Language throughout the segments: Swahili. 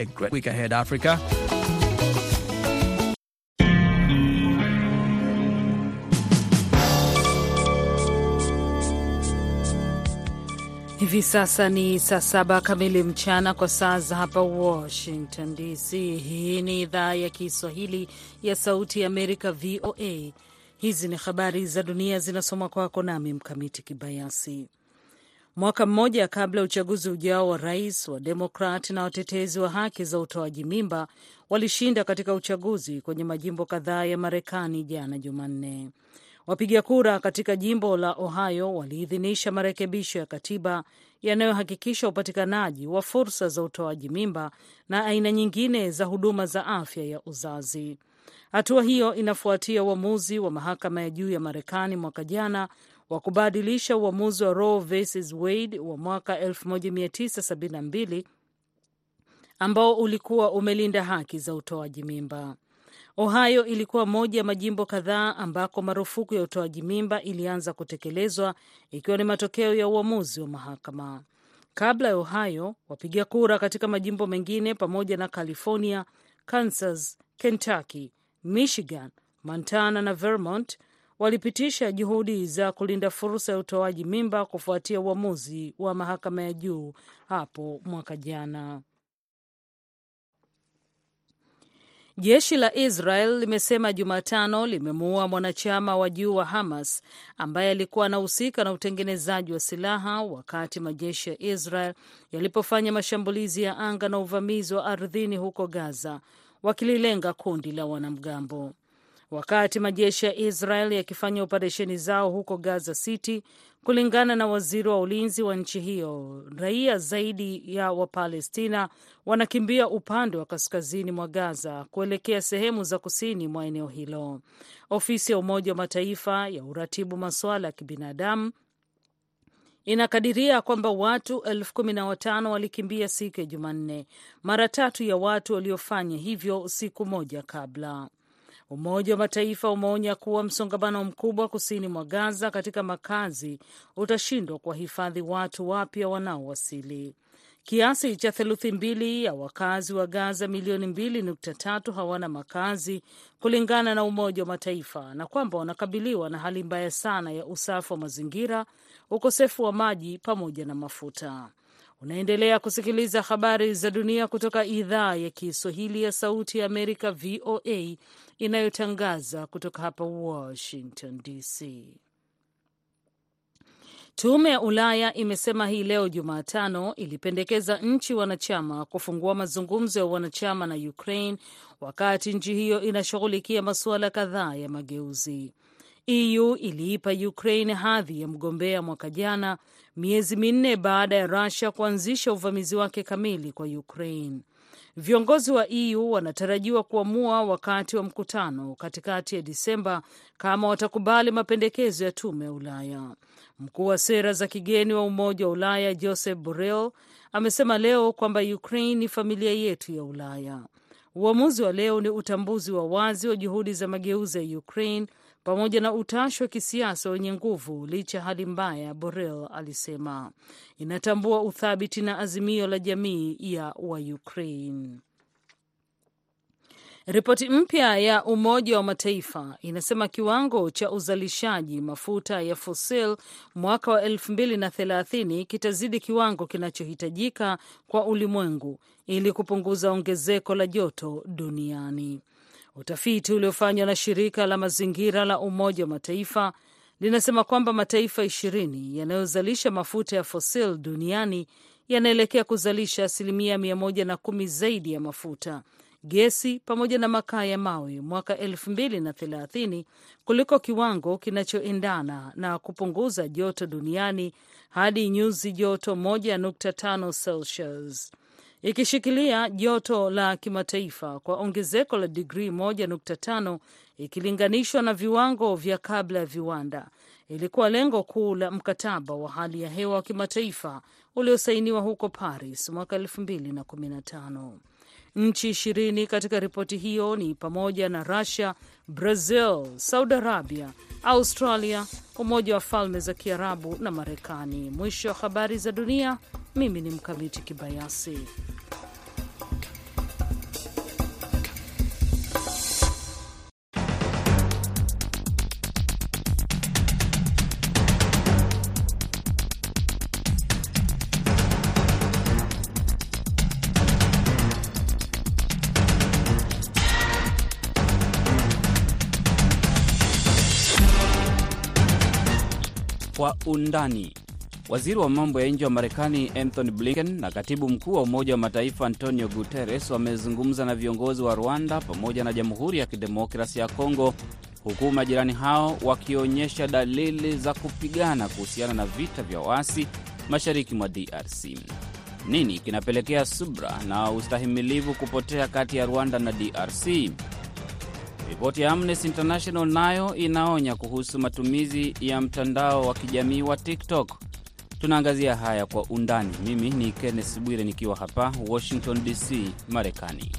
a great week ahead, Africa. Hivi sasa ni saa saba kamili mchana kwa saa za hapa Washington DC. Hii ni idhaa ya Kiswahili ya Sauti ya Amerika, VOA. Hizi ni habari za dunia zinasoma kwako nami Mkamiti Kibayasi. Mwaka mmoja kabla ya uchaguzi ujao wa rais, wa Demokrat na watetezi wa haki za utoaji mimba walishinda katika uchaguzi kwenye majimbo kadhaa ya Marekani jana Jumanne. Wapiga kura katika jimbo la Ohio waliidhinisha marekebisho ya katiba yanayohakikisha upatikanaji wa fursa za utoaji mimba na aina nyingine za huduma za afya ya uzazi. Hatua hiyo inafuatia uamuzi wa mahakama ya juu ya Marekani mwaka jana wa kubadilisha uamuzi wa Roe versus Wade wa mwaka 1972 ambao ulikuwa umelinda haki za utoaji mimba. Ohio ilikuwa moja ya majimbo kadhaa ambako marufuku ya utoaji mimba ilianza kutekelezwa ikiwa ni matokeo ya uamuzi wa mahakama. Kabla ya Ohio, wapiga kura katika majimbo mengine pamoja na California, Kansas, Kentucky, Michigan, Montana na Vermont walipitisha juhudi za kulinda fursa ya utoaji mimba kufuatia uamuzi wa mahakama ya juu hapo mwaka jana. Jeshi la Israel limesema Jumatano limemuua mwanachama wa juu wa Hamas ambaye alikuwa anahusika na utengenezaji wa silaha wakati majeshi ya Israel yalipofanya mashambulizi ya anga na uvamizi wa ardhini huko Gaza, wakililenga kundi la wanamgambo. Wakati majeshi ya Israel yakifanya operesheni zao huko Gaza City, kulingana na waziri wa ulinzi wa nchi hiyo, raia zaidi ya Wapalestina wanakimbia upande wa kaskazini mwa Gaza kuelekea sehemu za kusini mwa eneo hilo. Ofisi ya Umoja wa Mataifa ya uratibu masuala ya kibinadamu inakadiria kwamba watu elfu kumi na watano walikimbia siku ya Jumanne, mara tatu ya watu waliofanya hivyo siku moja kabla. Umoja wa Mataifa umeonya kuwa msongamano mkubwa kusini mwa Gaza katika makazi utashindwa kuwahifadhi watu wapya wanaowasili. Kiasi cha theluthi mbili ya wakazi wa Gaza milioni mbili nukta tatu hawana makazi kulingana na Umoja wa Mataifa, na kwamba wanakabiliwa na hali mbaya sana ya usafi wa mazingira, ukosefu wa maji pamoja na mafuta. Unaendelea kusikiliza habari za dunia kutoka idhaa ya Kiswahili ya Sauti ya Amerika, VOA, inayotangaza kutoka hapa Washington DC. Tume ya Ulaya imesema hii leo Jumatano ilipendekeza nchi wanachama kufungua mazungumzo ya wanachama na Ukraine wakati nchi hiyo inashughulikia masuala kadhaa ya mageuzi. EU iliipa Ukraine hadhi ya mgombea mwaka jana, miezi minne baada ya Russia kuanzisha uvamizi wake kamili kwa Ukraine. Viongozi wa EU wanatarajiwa kuamua wakati wa mkutano katikati ya Disemba kama watakubali mapendekezo ya tume ya Ulaya. Mkuu wa sera za kigeni wa Umoja wa Ulaya Joseph Borrell amesema leo kwamba Ukraine ni familia yetu ya Ulaya. Uamuzi wa leo ni utambuzi wa wazi wa juhudi za mageuzi ya Ukraine pamoja na utashi wa kisiasa wenye nguvu licha ya hali mbaya, Borrell alisema. Inatambua uthabiti na azimio la jamii ya Waukraine. Ripoti mpya ya Umoja wa Mataifa inasema kiwango cha uzalishaji mafuta ya fosil mwaka wa elfu mbili na thelathini kitazidi kiwango kinachohitajika kwa ulimwengu ili kupunguza ongezeko la joto duniani. Utafiti uliofanywa na shirika la mazingira la Umoja wa Mataifa linasema kwamba mataifa ishirini yanayozalisha mafuta ya fosil duniani yanaelekea kuzalisha asilimia mia moja na kumi zaidi ya mafuta gesi pamoja na makaa ya mawe mwaka elfu mbili na thelathini kuliko kiwango kinachoendana na kupunguza joto duniani hadi nyuzi joto moja nukta tano Celsius ikishikilia joto la kimataifa kwa ongezeko la digrii 1.5 ikilinganishwa na viwango vya kabla ya viwanda, ilikuwa lengo kuu la mkataba wa hali ya hewa wa kimataifa uliosainiwa huko Paris mwaka 2015. Nchi ishirini katika ripoti hiyo ni pamoja na Russia, Brazil, Saudi Arabia, Australia, Umoja wa Falme za Kiarabu na Marekani. Mwisho wa habari za dunia. Mimi ni Mkamiti Kibayasi. Undani. Waziri wa mambo ya nje wa Marekani Anthony Blinken na katibu mkuu wa Umoja wa Mataifa Antonio Guterres wamezungumza na viongozi wa Rwanda pamoja na Jamhuri ya Kidemokrasi ya Kongo, huku majirani hao wakionyesha dalili za kupigana kuhusiana na vita vya waasi mashariki mwa DRC. Nini kinapelekea subra na ustahimilivu kupotea kati ya Rwanda na DRC? Ripoti ya Amnesty International nayo inaonya kuhusu matumizi ya mtandao wa kijamii wa TikTok. Tunaangazia haya kwa undani. Mimi ni Kenneth Bwire nikiwa hapa Washington DC, Marekani.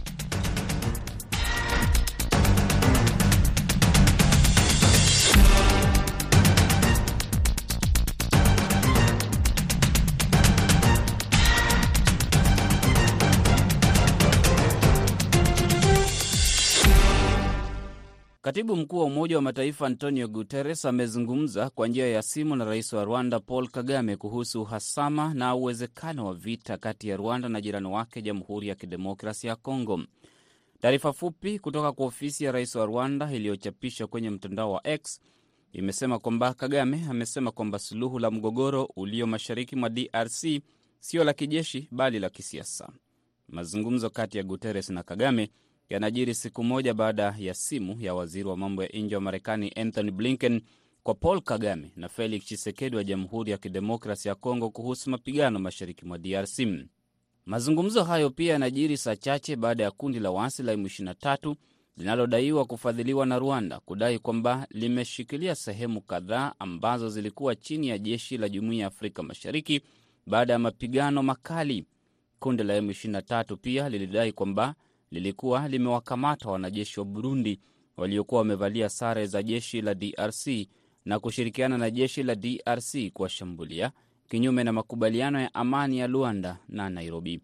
Katibu mkuu wa Umoja wa Mataifa Antonio Guterres amezungumza kwa njia ya simu na rais wa Rwanda Paul Kagame kuhusu uhasama na uwezekano wa vita kati ya Rwanda na jirani wake Jamhuri ya Kidemokrasia ya Kongo. Taarifa fupi kutoka kwa ofisi ya rais wa Rwanda iliyochapishwa kwenye mtandao wa X imesema kwamba Kagame amesema kwamba suluhu la mgogoro ulio mashariki mwa DRC sio la kijeshi bali la kisiasa. Mazungumzo kati ya Guterres na Kagame yanajiri siku moja baada ya simu ya waziri wa mambo ya nje wa Marekani Anthony Blinken kwa Paul Kagame na Felix Tshisekedi wa Jamhuri ya Kidemokrasi ya Kongo kuhusu mapigano mashariki mwa DRC. Mazungumzo hayo pia yanajiri saa chache baada ya kundi la waasi la M23 linalodaiwa kufadhiliwa na Rwanda kudai kwamba limeshikilia sehemu kadhaa ambazo zilikuwa chini ya jeshi la Jumuiya ya Afrika Mashariki baada ya mapigano makali. Kundi la M23 pia lilidai kwamba lilikuwa limewakamata wanajeshi wa Burundi waliokuwa wamevalia sare za jeshi la DRC na kushirikiana na jeshi la DRC kuwashambulia kinyume na makubaliano ya amani ya Luanda na Nairobi.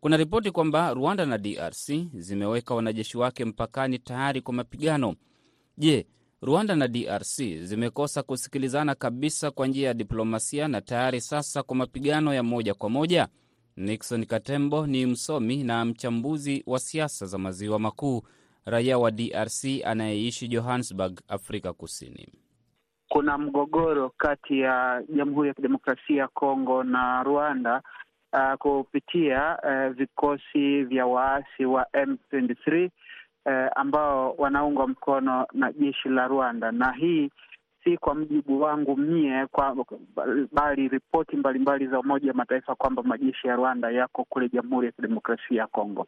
Kuna ripoti kwamba Rwanda na DRC zimeweka wanajeshi wake mpakani tayari kwa mapigano. Je, Rwanda na DRC zimekosa kusikilizana kabisa kwa njia ya diplomasia na tayari sasa kwa mapigano ya moja kwa moja? Nixon Katembo ni msomi na mchambuzi wa siasa za maziwa makuu, raia wa DRC anayeishi Johannesburg, Afrika Kusini. Kuna mgogoro kati ya Jamhuri ya Kidemokrasia ya Kongo na Rwanda uh, kupitia uh, vikosi vya waasi wa M23 uh, ambao wanaungwa mkono na jeshi la Rwanda, na hii si kwa mjibu wangu mie kwa, bali ripoti mbalimbali za Umoja wa Mataifa kwamba majeshi ya Rwanda yako kule Jamhuri ya Kidemokrasia ya Kongo.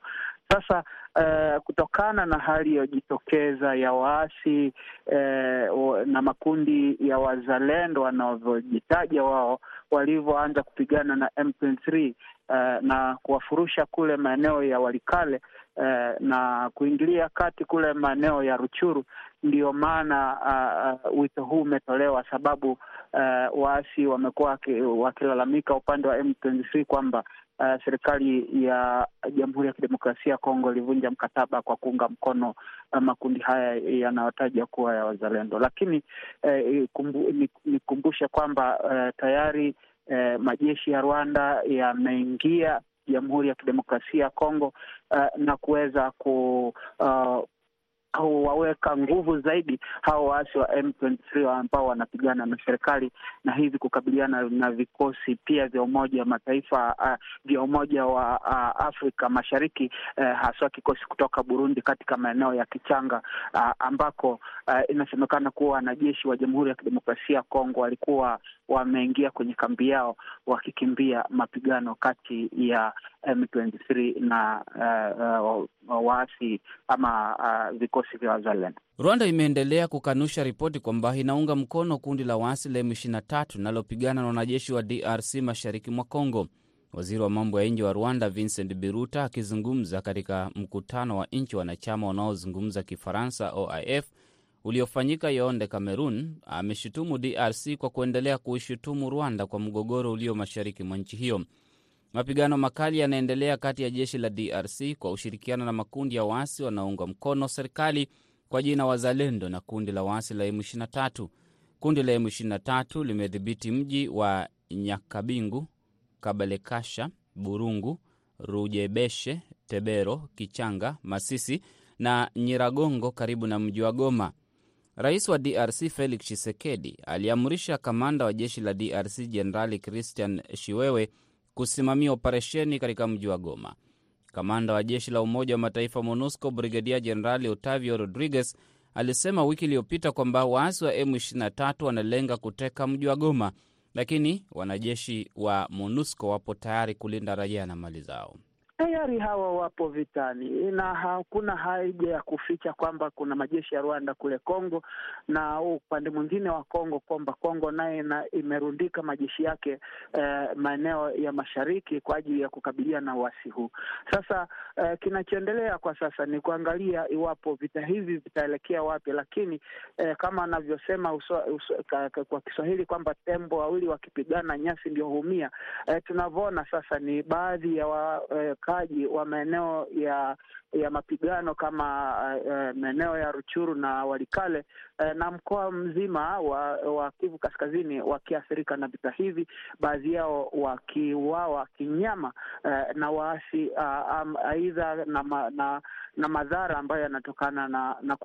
Sasa uh, kutokana na hali iliyojitokeza ya waasi uh, na makundi ya wazalendo wanavyojitaja wao walivyoanza kupigana na M23 uh, na kuwafurusha kule maeneo ya Walikale uh, na kuingilia kati kule maeneo ya Ruchuru Ndiyo maana uh, uh, wito huu umetolewa, sababu uh, waasi wamekuwa wakilalamika upande wa M23 kwamba uh, serikali ya Jamhuri ya Kidemokrasia ya Kongo ilivunja mkataba kwa kuunga mkono uh, makundi haya yanayotaja kuwa ya wazalendo. Lakini uh, nikumbushe kwamba uh, tayari uh, majeshi ya Rwanda yameingia Jamhuri ya Kidemokrasia ya Kongo uh, na kuweza ku uh, au waweka nguvu zaidi hao waasi wa M23 ambao wanapigana na serikali na hivi kukabiliana na vikosi pia vya Umoja wa Mataifa uh, vya Umoja wa uh, Afrika Mashariki uh, haswa kikosi kutoka Burundi katika maeneo ya Kichanga uh, ambako uh, inasemekana kuwa wanajeshi wa Jamhuri ya Kidemokrasia ya Kongo walikuwa wameingia kwenye kambi yao wakikimbia mapigano kati ya M23 na uh, uh, waasi ama uh, vikosi vya wazalendo. Rwanda imeendelea kukanusha ripoti kwamba inaunga mkono kundi la waasi la M23 linalopigana na wanajeshi wa DRC mashariki mwa Kongo. Waziri wa mambo ya nje wa Rwanda Vincent Biruta akizungumza katika mkutano wa nchi wanachama wanaozungumza Kifaransa OIF uliofanyika Yaounde, Cameroon, ameshutumu DRC kwa kuendelea kuishutumu Rwanda kwa mgogoro ulio mashariki mwa nchi hiyo. Mapigano makali yanaendelea kati ya jeshi la DRC kwa ushirikiano na makundi ya waasi wanaounga mkono serikali kwa jina Wazalendo na kundi la waasi la M23. Kundi la M23 limedhibiti mji wa Nyakabingu, Kabalekasha, Burungu, Rujebeshe, Tebero, Kichanga, Masisi na Nyiragongo karibu na mji wa Goma. Rais wa DRC Felix Tshisekedi aliamrisha kamanda wa jeshi la DRC Jenerali Christian Shiwewe kusimamia operesheni katika mji wa Goma. Kamanda wa jeshi la Umoja wa Mataifa MONUSCO Brigedia Jenerali Otavio Rodriguez alisema wiki iliyopita kwamba waasi wa M23 wanalenga kuteka mji wa Goma, lakini wanajeshi wa MONUSCO wapo tayari kulinda raia na mali zao. Tayari hawa wapo vitani na hakuna haja ya kuficha kwamba kuna majeshi ya Rwanda kule Kongo na upande mwingine wa Kongo kwamba Kongo naye na imerundika majeshi yake eh, maeneo ya mashariki kwa ajili ya kukabiliana na uasi huu. Sasa eh, kinachoendelea kwa sasa ni kuangalia iwapo vita hivi vitaelekea wapi, lakini eh, kama anavyosema kwa Kiswahili kwamba tembo wawili wakipigana nyasi ndio huumia. Eh, tunavyoona sasa ni baadhi ya wa, eh, kaji wa maeneo ya ya mapigano kama uh, maeneo ya Ruchuru na Walikale uh, na mkoa mzima wa, wa Kivu Kaskazini wakiathirika na vita hivi, baadhi yao wakiuawa kinyama uh, na waasi aidha uh, um, na, na na madhara ambayo yanatokana na na,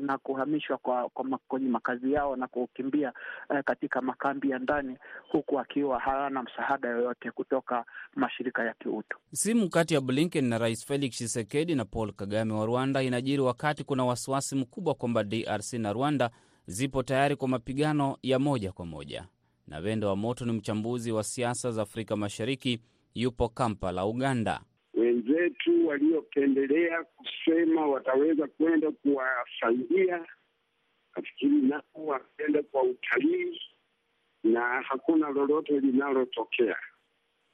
na kuhamishwa kwa, kwa kwenye makazi yao na kukimbia eh, katika makambi ya ndani, huku akiwa hawana msaada yoyote kutoka mashirika ya kiutu. Simu kati ya Blinken na Rais Felix Tshisekedi na Paul Kagame wa Rwanda inajiri wakati kuna wasiwasi mkubwa kwamba DRC na Rwanda zipo tayari kwa mapigano ya moja kwa moja. Na Vendo wa Moto ni mchambuzi wa siasa za Afrika Mashariki, yupo Kampala, Uganda. Wenzetu waliopendelea kusema wataweza kwenda kuwasaidia, nafikiri nao wakaenda kwa utalii na hakuna lolote linalotokea.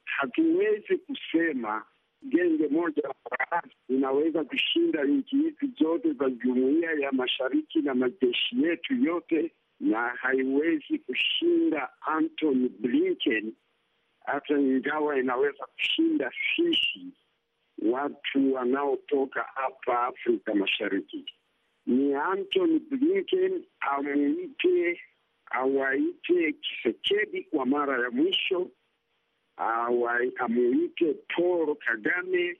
Hatuwezi kusema genge moja la waasi inaweza kushinda nchi hizi zote za jumuiya ya mashariki na majeshi yetu yote, na haiwezi kushinda Antony Blinken, hata ingawa inaweza kushinda sisi watu wanaotoka hapa Afrika Mashariki. Ni Antony Blinken amuite, awaite Kisekedi kwa mara ya mwisho amuite Paul Kagame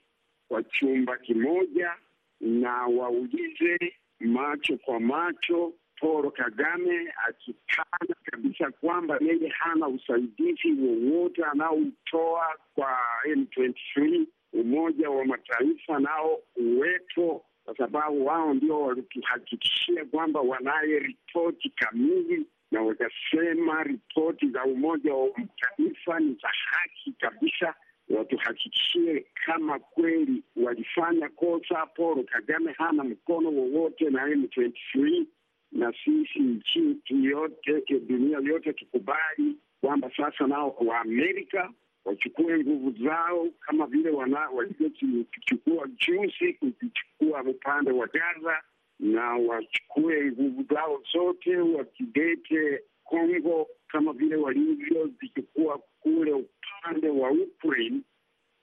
kwa chumba kimoja na waulize macho kwa macho, Paul Kagame akikana kabisa kwamba yeye hana usaidizi wowote anaoutoa kwa M23. Umoja wa Mataifa nao uwepo, kwa sababu wao ndio walituhakikishia kwamba wanaye ripoti kamili na wakasema ripoti za Umoja wa Mataifa ni za haki kabisa, watuhakikishie kama kweli walifanya kosa. Paul Kagame hana mkono wowote na M23, na sisi nchi yote, dunia yote tukubali kwamba sasa nao wa Amerika wachukue nguvu zao kama vile walivyochukua juzi kuzichukua upande wa Gaza na wachukue nguvu zao zote wakidete Kongo kama vile walivyozichukua kule upande wa Ukraine.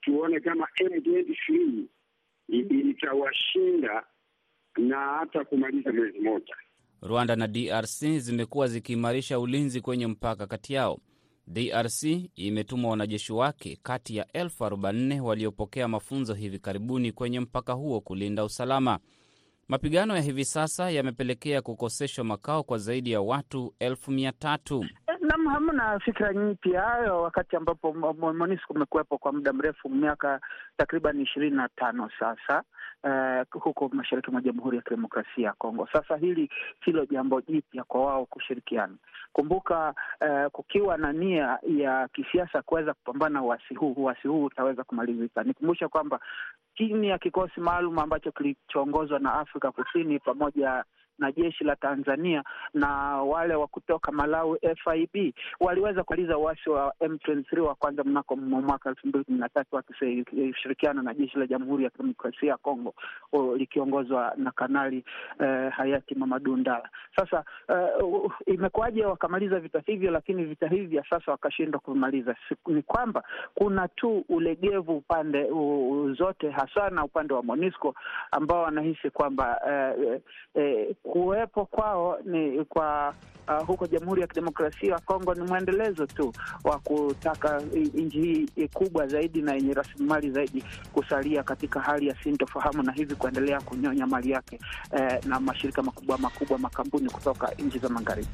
Tuone kama M23 itawashinda na hata kumaliza mwezi moja. Rwanda na DRC zimekuwa zikiimarisha ulinzi kwenye mpaka kati yao. DRC imetuma wanajeshi wake kati ya elfu arobaini waliopokea mafunzo hivi karibuni kwenye mpaka huo kulinda usalama. Mapigano ya hivi sasa yamepelekea kukoseshwa makao kwa zaidi ya watu elfu mia tatu. Nam, hamna fikra mpya hayo, wakati ambapo MONUSCO umekuwepo kwa muda mrefu, miaka takriban ishirini na tano sasa, uh, huko mashariki mwa Jamhuri ya Kidemokrasia ya Kongo. Sasa hili silo jambo jipya kwa wao kushirikiana. Kumbuka, uh, kukiwa na nia ya kisiasa kuweza kupambana na uasi huu, uasi huu utaweza kumalizika. Nikumbusha kwamba chini ya kikosi maalum ambacho kilichoongozwa na Afrika Kusini pamoja na jeshi la Tanzania na wale wa kutoka Malawi FIB waliweza kumaliza uasi wa M23 wa kwanza mnako mwaka elfu mbili kumi na tatu wakishirikiana na jeshi la Jamhuri ya Kidemokrasia ya Kongo likiongozwa na Kanali eh, hayati Mamadu Ndala. Sasa eh, imekuwaje wakamaliza vita hivyo, lakini vita hivi vya sasa wakashindwa kumaliza? Ni kwamba kuna tu ulegevu upande zote hasa na upande wa MONUSCO ambao wanahisi kwamba eh, uh, kuwepo kwao ni kwa uh, huko Jamhuri ya Kidemokrasia ya Kongo ni mwendelezo tu wa kutaka nchi hii kubwa zaidi na yenye rasilimali zaidi kusalia katika hali ya sintofahamu na hivi kuendelea kunyonya mali yake eh, na mashirika makubwa makubwa makampuni kutoka nchi za magharibi.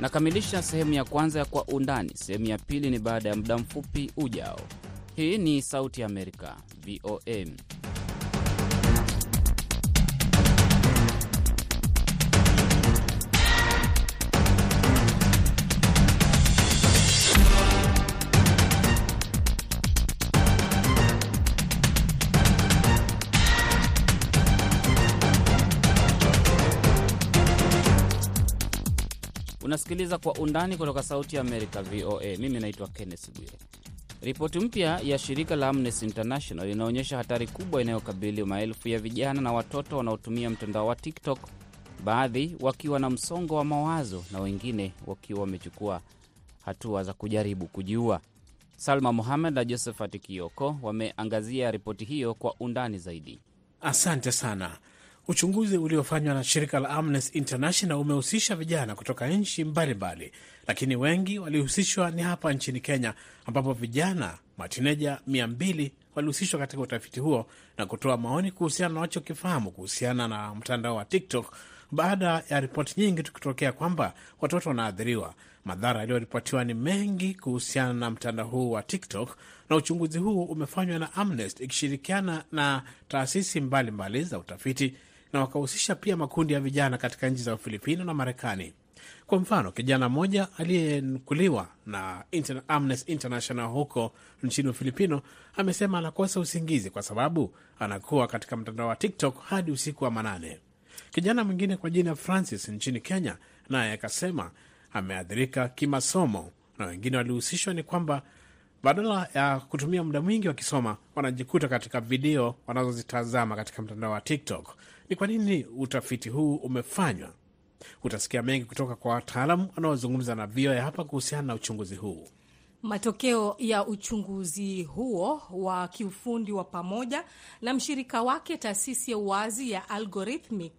Nakamilisha sehemu ya kwanza ya Kwa Undani. Sehemu ya pili ni baada ya muda mfupi ujao. Hii ni Sauti ya Amerika, VOA. Unasikiliza Kwa Undani kutoka Sauti ya Amerika, VOA. Mimi naitwa Kenneth Bwire. Ripoti mpya ya shirika la Amnesty International inaonyesha hatari kubwa inayokabili maelfu ya vijana na watoto wanaotumia mtandao wa TikTok, baadhi wakiwa na msongo wa mawazo na wengine wakiwa wamechukua hatua za kujaribu kujiua. Salma Mohamed na Josephat Kioko wameangazia ripoti hiyo kwa undani zaidi. Asante sana. Uchunguzi uliofanywa na shirika la Amnesty International umehusisha vijana kutoka nchi mbalimbali, lakini wengi walihusishwa ni hapa nchini Kenya, ambapo vijana matineja mia mbili walihusishwa katika utafiti huo na kutoa maoni kuhusiana na wachokifahamu kuhusiana na mtandao wa TikTok baada ya ripoti nyingi tukitokea kwamba watoto wanaathiriwa. Madhara yaliyoripotiwa ni mengi kuhusiana na mtandao huu wa TikTok, na uchunguzi huu umefanywa na Amnesty ikishirikiana na taasisi mbalimbali za utafiti na wakahusisha pia makundi ya vijana katika nchi za Ufilipino na Marekani. Kwa mfano, kijana mmoja aliyenukuliwa na Inter Amnesty International huko nchini Ufilipino amesema anakosa usingizi kwa sababu anakuwa katika mtandao wa TikTok hadi usiku wa manane. Kijana mwingine kwa jina Francis nchini Kenya naye akasema ameathirika kimasomo, na wengine walihusishwa ni kwamba badala ya kutumia muda mwingi wakisoma wanajikuta katika video wanazozitazama katika mtandao wa TikTok. Ni kwa nini utafiti huu umefanywa? Utasikia mengi kutoka kwa wataalamu wanaozungumza na VOA hapa kuhusiana na uchunguzi huu. Matokeo ya uchunguzi huo wa kiufundi wa pamoja na mshirika wake taasisi ya uwazi ya Algorithmic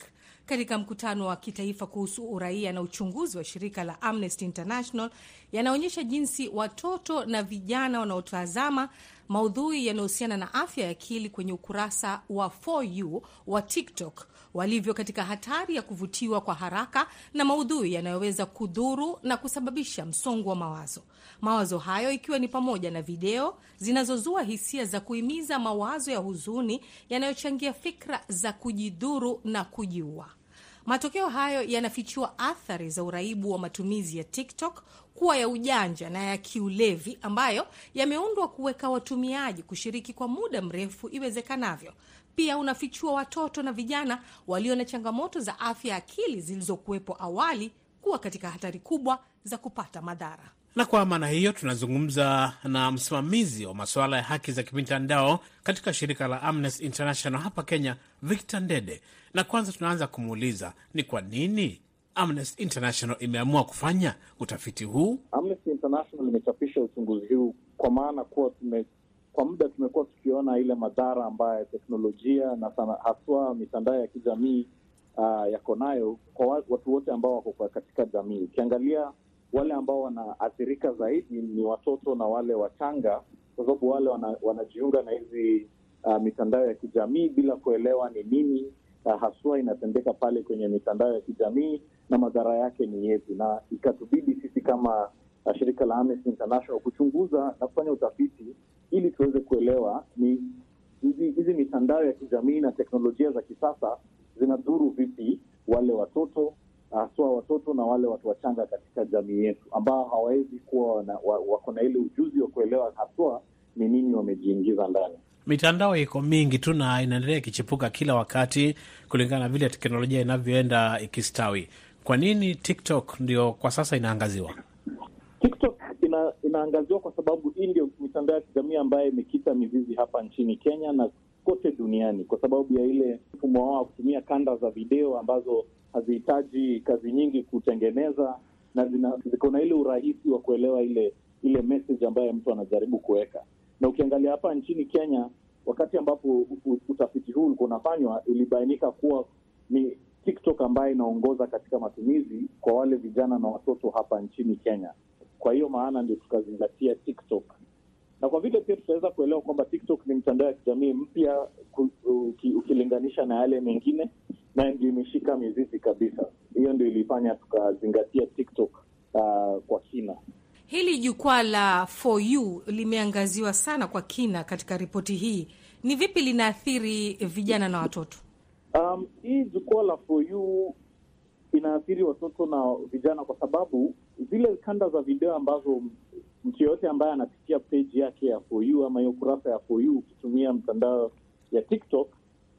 katika mkutano wa kitaifa kuhusu uraia na uchunguzi wa shirika la Amnesty International yanaonyesha jinsi watoto na vijana wanaotazama maudhui yanayohusiana na afya ya akili kwenye ukurasa wa For You wa TikTok walivyo katika hatari ya kuvutiwa kwa haraka na maudhui yanayoweza kudhuru na kusababisha msongo wa mawazo. Mawazo hayo ikiwa ni pamoja na video zinazozua hisia za kuhimiza mawazo ya huzuni yanayochangia fikra za kujidhuru na kujiua. Matokeo hayo yanafichua athari za uraibu wa matumizi ya TikTok kuwa ya ujanja na ya kiulevi ambayo yameundwa kuweka watumiaji kushiriki kwa muda mrefu iwezekanavyo. Pia unafichua watoto na vijana walio na changamoto za afya ya akili zilizokuwepo awali kuwa katika hatari kubwa za kupata madhara. Na kwa maana hiyo tunazungumza na msimamizi wa masuala ya haki za kimitandao katika shirika la Amnesty International hapa Kenya, Victor Ndede, na kwanza tunaanza kumuuliza ni kwa nini Amnesty International imeamua kufanya utafiti huu. Amnesty International imechapisha uchunguzi huu kwa maana kuwa tume, kwa muda tumekuwa tukiona ile madhara ambayo teknolojia na sana haswa mitandao ya kijamii uh, yako nayo kwa watu wote ambao wako katika jamii. Ukiangalia wale ambao wanaathirika zaidi ni watoto na wale wachanga, kwa sababu wale wana, wanajiunga na hizi uh, mitandao ya kijamii bila kuelewa ni nini uh, haswa inatendeka pale kwenye mitandao ya kijamii na madhara yake ni yepi, na ikatubidi sisi kama uh, shirika la Amnesty International kuchunguza na kufanya utafiti ili tuweze kuelewa ni hizi mitandao ya kijamii na teknolojia za kisasa zinadhuru vipi wale watoto haswa watoto na wale watu wachanga katika jamii yetu ambao hawawezi kuwa wako na ile ujuzi wa kuelewa haswa ni nini wamejiingiza ndani. Mitandao iko mingi tu na inaendelea ikichipuka kila wakati kulingana na vile teknolojia inavyoenda ikistawi. Kwa nini TikTok ndio kwa sasa inaangaziwa? TikTok ina, inaangaziwa kwa sababu hii ndio mitandao ya kijamii ambayo imekita mizizi hapa nchini Kenya na kote duniani, kwa sababu ya ile mfumo wao wa kutumia kanda za video ambazo hazihitaji kazi nyingi kutengeneza na ziko na ile urahisi wa kuelewa ile ile message ambayo mtu anajaribu kuweka. Na ukiangalia hapa nchini Kenya, wakati ambapo utafiti huu ulikuwa unafanywa, ilibainika kuwa ni TikTok ambayo inaongoza katika matumizi kwa wale vijana na watoto hapa nchini Kenya. Kwa hiyo maana ndio tukazingatia TikTok, na kwa vile pia tutaweza kuelewa kwamba TikTok ni mtandao ya kijamii mpya ukilinganisha na yale mengine, na ndio imeshika mizizi kabisa. Hiyo ndio ilifanya tukazingatia TikTok uh, kwa kina. Hili jukwaa la For You limeangaziwa sana kwa kina katika ripoti hii. Ni vipi linaathiri vijana na watoto? Um, hii jukwaa la For You inaathiri watoto na vijana kwa sababu zile kanda za video ambazo mtu yoyote ambaye anapitia page yake ya For You ama hiyo kurasa ya For You ukitumia mtandao ya TikTok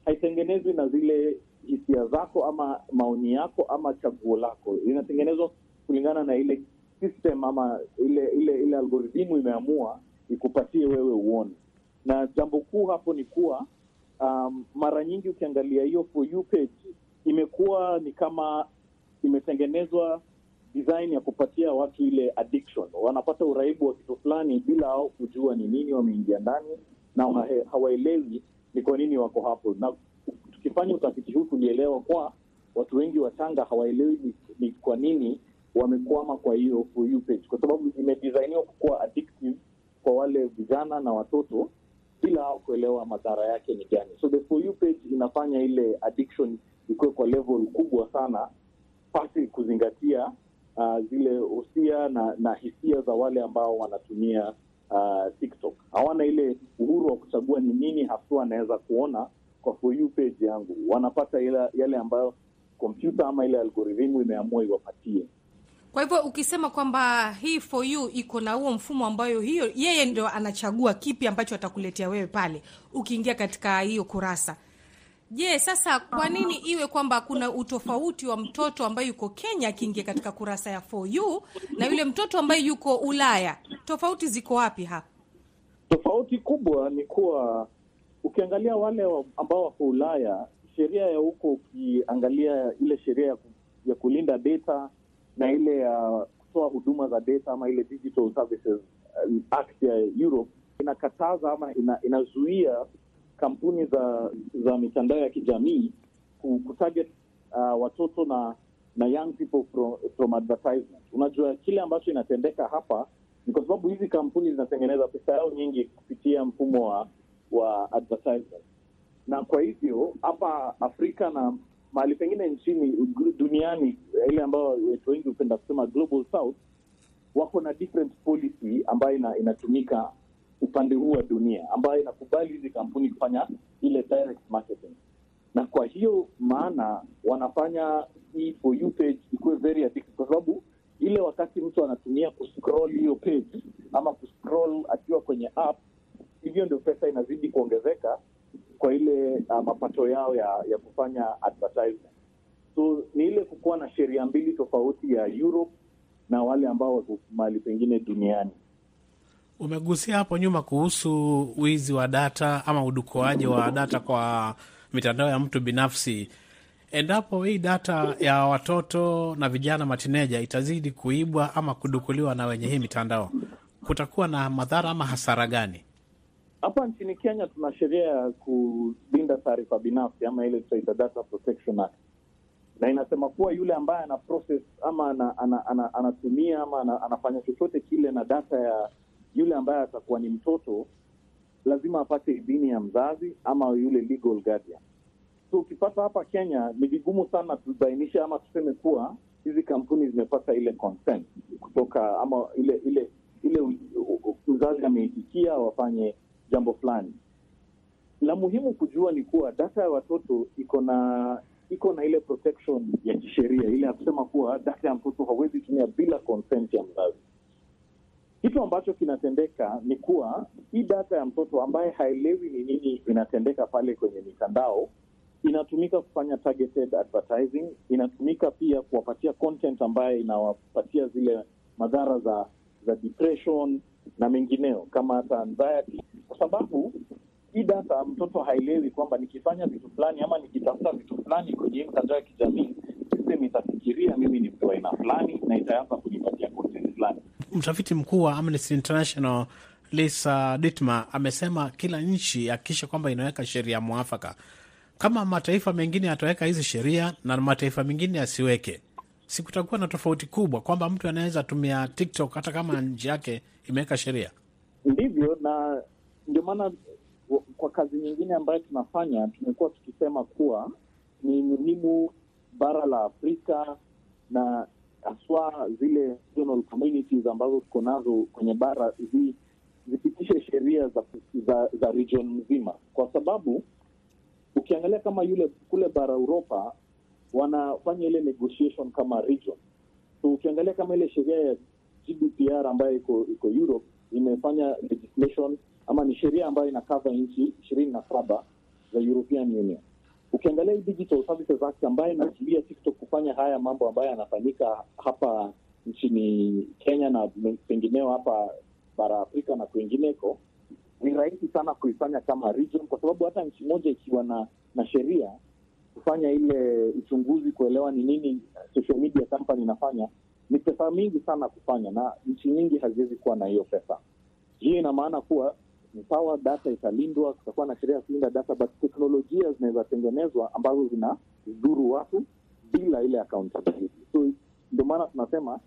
haitengenezwi na zile hisia zako ama maoni yako ama chaguo lako. Inatengenezwa kulingana na ile system ama ile ile ile algorithimu imeamua ikupatie wewe uone, na jambo kuu hapo ni kuwa um, mara nyingi ukiangalia hiyo For You page imekuwa ni kama imetengenezwa design ya kupatia watu ile addiction. Wanapata uraibu wa kitu fulani bila au kujua ni nini wameingia ndani, na hawaelewi ni kwa nini wako hapo. Na tukifanya utafiti huu tulielewa kwa watu wengi wachanga hawaelewi ni, ni kwa nini wamekwama kwa hiyo page, kwa sababu imedesainiwa kukuwa addictive kwa wale vijana na watoto bila kuelewa madhara yake ni gani. So the page inafanya ile addiction ikuwe kwa level kubwa sana pasi kuzingatia uh, zile hosia na, na hisia za wale ambao wanatumia uh, TikTok. Hawana ile uhuru wa kuchagua ni nini haswa anaweza kuona kwa For You page yangu. Wanapata ila, yale ambayo kompyuta ama ile algorithimu imeamua iwapatie. Kwa hivyo ukisema kwamba hii For You iko na huo mfumo ambayo hiyo yeye ndio anachagua kipi ambacho atakuletea wewe pale ukiingia katika hiyo kurasa. Je, sasa kwa nini iwe kwamba kuna utofauti wa mtoto ambaye yuko Kenya akiingia katika kurasa ya For You na yule mtoto ambaye yuko Ulaya? Tofauti ziko wapi hapa? Tofauti kubwa ni kuwa ukiangalia wale ambao wako Ulaya, sheria ya huko, ukiangalia ile sheria ya, kulinda data na ile ya kutoa huduma za data ama ile Digital Services Act ya Europe inakataza ama ina, inazuia kampuni za za mitandao ya kijamii kutarget uh, watoto na na young people from, from advertisement. Unajua kile ambacho inatendeka hapa ni kwa sababu hizi kampuni zinatengeneza pesa yao nyingi kupitia mfumo wa wa advertisement, na kwa hivyo hapa Afrika na mahali pengine nchini duniani, ile ambayo watu wengi hupenda kusema global south, wako na different policy ambayo ina, inatumika upande huu wa dunia ambayo inakubali hizi kampuni kufanya ile direct marketing, na kwa hiyo maana wanafanya hii For You page ikuwe very addictive, kwa sababu ile wakati mtu anatumia kuscroll hiyo page ama kuscroll akiwa kwenye app, hivyo ndio pesa inazidi kuongezeka kwa ile uh, mapato yao ya, ya kufanya advertisement. So ni ile kukuwa na sheria mbili tofauti ya Europe na wale ambao wako mahali pengine duniani. Umegusia hapo nyuma kuhusu wizi wa data ama udukuaji wa data kwa mitandao ya mtu binafsi. Endapo hii data ya watoto na vijana matineja itazidi kuibwa ama kudukuliwa na wenye hii mitandao, kutakuwa na madhara ama hasara gani? Hapa nchini Kenya tuna sheria ya kulinda taarifa binafsi ama ile tunaita Data Protection Act, na inasema kuwa yule ambaye ana process ama ana, ana, ana, ana ama ana, anafanya chochote kile na data ya yule ambaye atakuwa ni mtoto lazima apate idhini ya mzazi ama yule legal guardian. So ukipata hapa Kenya ni vigumu sana tubainishe ama tuseme kuwa hizi kampuni zimepata ile consent kutoka ama ile ile ile mzazi ameitikia wafanye jambo fulani. La muhimu kujua ni kuwa data ya watoto iko na iko na ile protection ya kisheria ile ya kusema kuwa data ya mtoto hawezi tumia bila consent ya mzazi. Kitu ambacho kinatendeka ni kuwa hii data ya mtoto ambaye haelewi ni nini inatendeka pale kwenye mitandao inatumika kufanya targeted advertising, inatumika pia kuwapatia content ambayo inawapatia zile madhara za za depression na mengineo kama hata anxiety, kwa sababu hii data mtoto haelewi kwamba nikifanya vitu fulani ama nikitafuta vitu fulani kwenye mitandao ya kijamii system itafikiria mimi ni mtu aina fulani na itaanza kunipatia content fulani. Mtafiti mkuu wa Amnesty International Lisa Ditma amesema kila nchi akikisha kwamba inaweka sheria mwafaka Kama mataifa mengine yataweka hizi sheria na mataifa mengine yasiweke, sikutakuwa na tofauti kubwa kwamba mtu anaweza tumia TikTok hata kama nchi yake imeweka sheria? Ndivyo, na ndio maana kwa kazi nyingine ambayo tunafanya tumekuwa tukisema kuwa ni muhimu bara la Afrika na haswa zile regional communities ambazo tuko nazo kwenye bara zi, zipitishe sheria za, za, za region mzima, kwa sababu ukiangalia kama yule kule bara Uropa wanafanya ile negotiation kama region. So ukiangalia kama ile sheria ya GDPR ambayo iko iko Europe imefanya legislation ama ni sheria ambayo inakava nchi ishirini na saba za European Union. Ukiangalia hii Digital Services Act ambayo inazuia TikTok kufanya haya mambo ambayo yanafanyika hapa nchini Kenya na pengineo hapa bara Afrika na kwingineko, ni rahisi sana kuifanya kama region, kwa sababu hata nchi moja ikiwa na na sheria kufanya ile uchunguzi kuelewa ni nini social media company inafanya, ni pesa mingi sana kufanya, na nchi nyingi haziwezi kuwa na hiyo pesa. Hiyo ina maana kuwa ni sawa, data italindwa, kutakuwa na sheria ya kulinda data, but teknolojia zinaweza tengenezwa ambazo zinadhuru watu bila ile accountability. So ndio maana tunasema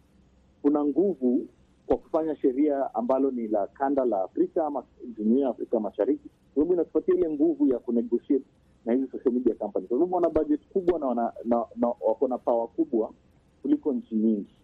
kuna nguvu kwa kufanya sheria ambalo ni la kanda la Afrika ama jumuia ya Afrika Mashariki, sababu inatupatia ile nguvu ya kunegotiate na hizi social media companies, kwa sababu wana budget kubwa na wana na, na, wako na power kubwa kuliko nchi nyingi.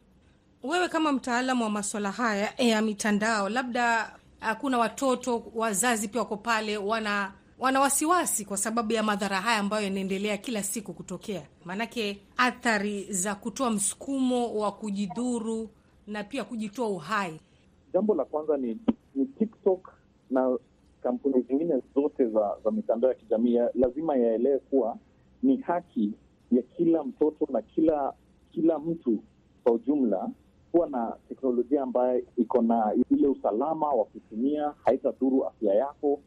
Wewe kama mtaalamu wa maswala haya ya mitandao, labda kuna watoto wazazi pia wako pale, wana wana wasiwasi kwa sababu ya madhara haya ambayo yanaendelea kila siku kutokea, maanake athari za kutoa msukumo wa kujidhuru na pia kujitoa uhai. Jambo la kwanza ni, ni TikTok na kampuni zingine zote za, za mitandao ya kijamii ya, lazima yaelewe kuwa ni haki ya kila mtoto na kila kila mtu kwa ujumla kuwa na teknolojia ambayo iko na ile usalama wa kutumia, haitadhuru afya yako.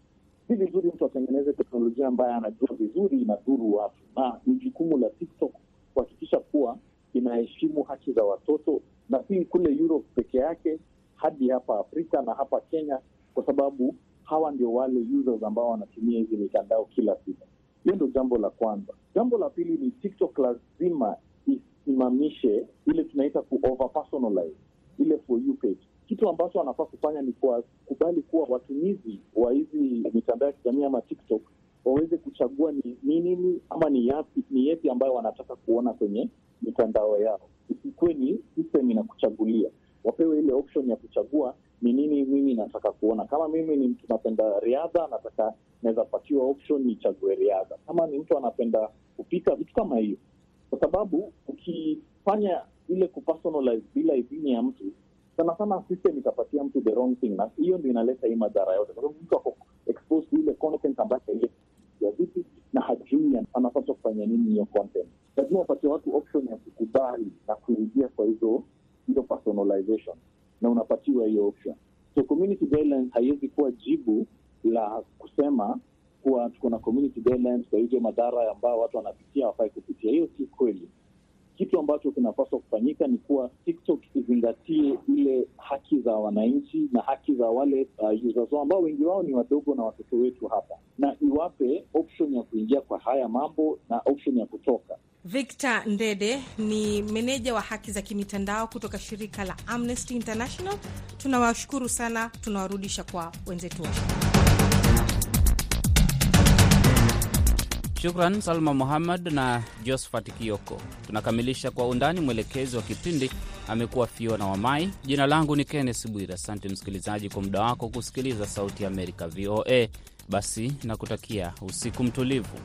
Si vizuri mtu atengeneze teknolojia ambayo anajua vizuri inadhuru watu, na ni jukumu la TikTok kuhakikisha kuwa inaheshimu haki za watoto, na si kule Europe peke yake, hadi hapa Afrika na hapa Kenya, kwa sababu hawa ndio wale users ambao wanatumia hizi mitandao kila siku. Hiyo ndio jambo la kwanza. Jambo la pili ni TikTok lazima isimamishe ile tunaita ku ile for you page. Kitu ambacho wanafaa kufanya ni kubali kuwa watumizi wa hizi mitandao ya kijamii ama TikTok waweze kuchagua ni nini ama ni yapi ni yepi ambayo wanataka kuona kwenye mitandao yao, isikuwe ni system inakuchagulia. Wapewe ile option ya kuchagua ni nini mimi nataka kuona. Kama mimi ni mtu napenda riadha, nataka naweza patiwa option nichague riadha. Kama ni mtu anapenda kupika, vitu kama hiyo, kwa sababu ukifanya ile kupersonalize bila idhini ya mtu, sana sana system itapatia mtu the wrong thing, na hiyo ndio inaleta hii madhara yote, kwa sababu mtu ako exposed ile content ambayo ya vipi na hajui anapaswa kufanya nini hiyo content. Lazima wapatie watu option ya kukubali na kuingia kwa hizo hizo personalization na unapatiwa hiyo option. So community guidelines haiwezi kuwa jibu la kusema kuwa tuko na community guidelines, kwa hivyo madhara ambayo watu wanapitia hawafai kupitia. Hiyo si kweli. Kitu ambacho kinapaswa kufanyika ni kuwa TikTok izingatie ile haki za wananchi na haki za wale uh, users wao ambao wengi wao ni wadogo na watoto wetu hapa, na iwape option ya kuingia kwa haya mambo na option ya kutoka. Victor Ndede ni meneja wa haki za kimitandao kutoka shirika la Amnesty International. Tunawashukuru sana, tunawarudisha kwa wenzetu wote. Shukran Salma Muhammad na Josphat Kioko. Tunakamilisha kwa undani. Mwelekezi wa kipindi amekuwa Fiona Wamai. Jina langu ni Kenneth Bwira. Asante msikilizaji kwa muda wako kusikiliza Sauti ya Amerika, VOA. Basi nakutakia usiku mtulivu.